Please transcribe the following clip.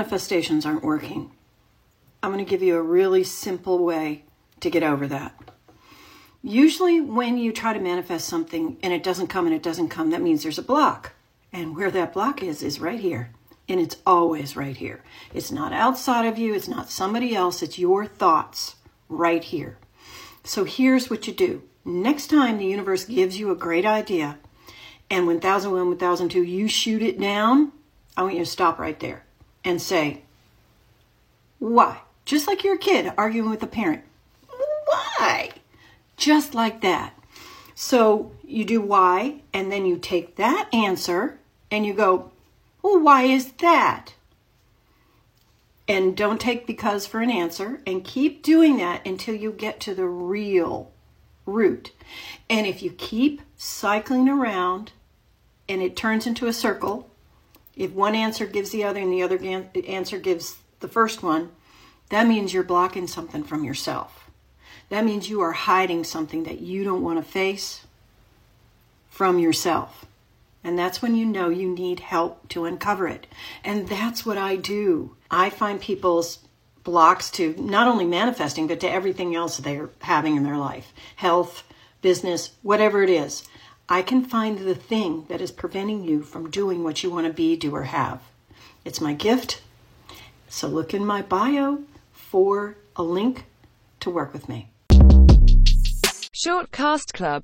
manifestations aren't working, I'm going to give you a really simple way to get over that. Usually, when you try to manifest something and it doesn't come and it doesn't come, that means there's a block. And where that block is, is right here. And it's always right here. It's not outside of you, it's not somebody else, it's your thoughts right here. So here's what you do next time the universe gives you a great idea, and 1001, 1002, you shoot it down, I want you to stop right there and say, Why? Just like you're a kid arguing with a parent. Why? Just like that. So you do why, and then you take that answer and you go, Well, why is that? And don't take because for an answer and keep doing that until you get to the real root. And if you keep cycling around and it turns into a circle, if one answer gives the other and the other answer gives the first one, that means you're blocking something from yourself. That means you are hiding something that you don't want to face from yourself. And that's when you know you need help to uncover it. And that's what I do. I find people's blocks to not only manifesting, but to everything else they're having in their life health, business, whatever it is. I can find the thing that is preventing you from doing what you want to be, do, or have. It's my gift. So look in my bio for a link to work with me. Shortcast Club